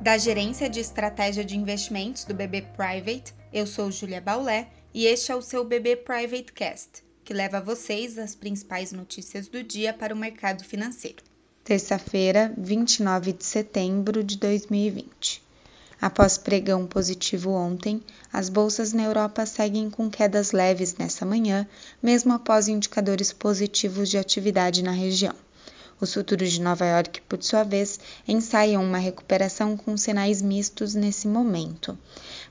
Da Gerência de Estratégia de Investimentos do BB Private, eu sou Julia Baulé e este é o seu BB Private Cast, que leva a vocês as principais notícias do dia para o mercado financeiro. Terça-feira, 29 de setembro de 2020. Após pregão positivo ontem, as bolsas na Europa seguem com quedas leves nessa manhã, mesmo após indicadores positivos de atividade na região. Os futuros de Nova York, por sua vez, ensaiam uma recuperação com sinais mistos nesse momento.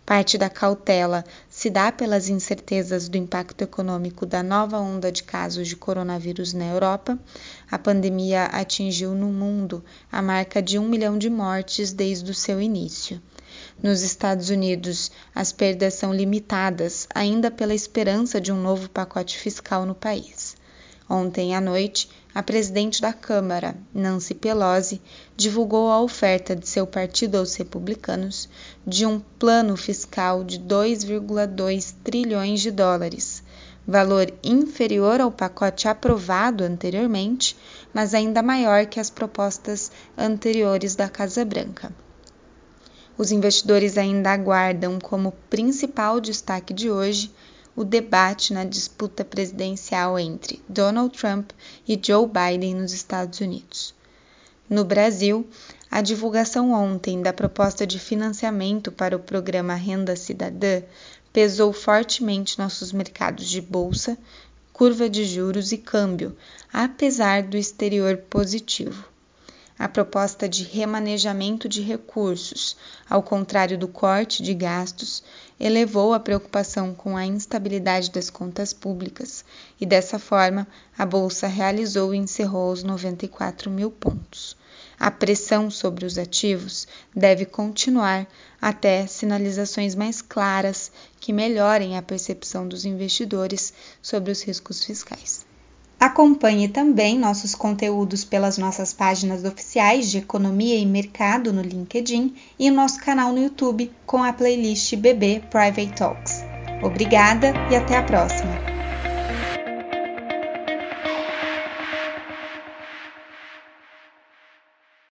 Parte da cautela se dá pelas incertezas do impacto econômico da nova onda de casos de coronavírus na Europa. A pandemia atingiu no mundo a marca de um milhão de mortes desde o seu início. Nos Estados Unidos, as perdas são limitadas, ainda pela esperança de um novo pacote fiscal no país. Ontem à noite, a presidente da Câmara, Nancy Pelosi, divulgou a oferta de seu partido aos republicanos de um plano fiscal de 2,2 trilhões de dólares, valor inferior ao pacote aprovado anteriormente, mas ainda maior que as propostas anteriores da Casa Branca. Os investidores ainda aguardam como principal destaque de hoje o debate na disputa presidencial entre Donald Trump e Joe Biden nos Estados Unidos. No Brasil, a divulgação ontem da proposta de financiamento para o programa Renda Cidadã pesou fortemente nossos mercados de bolsa, curva de juros e câmbio, apesar do exterior positivo a proposta de remanejamento de recursos, ao contrário do corte de gastos, elevou a preocupação com a instabilidade das contas públicas e, dessa forma, a Bolsa realizou e encerrou os 94 mil pontos. A pressão sobre os ativos deve continuar até sinalizações mais claras que melhorem a percepção dos investidores sobre os riscos fiscais. Acompanhe também nossos conteúdos pelas nossas páginas oficiais de Economia e Mercado no LinkedIn e nosso canal no YouTube com a playlist BB Private Talks. Obrigada e até a próxima!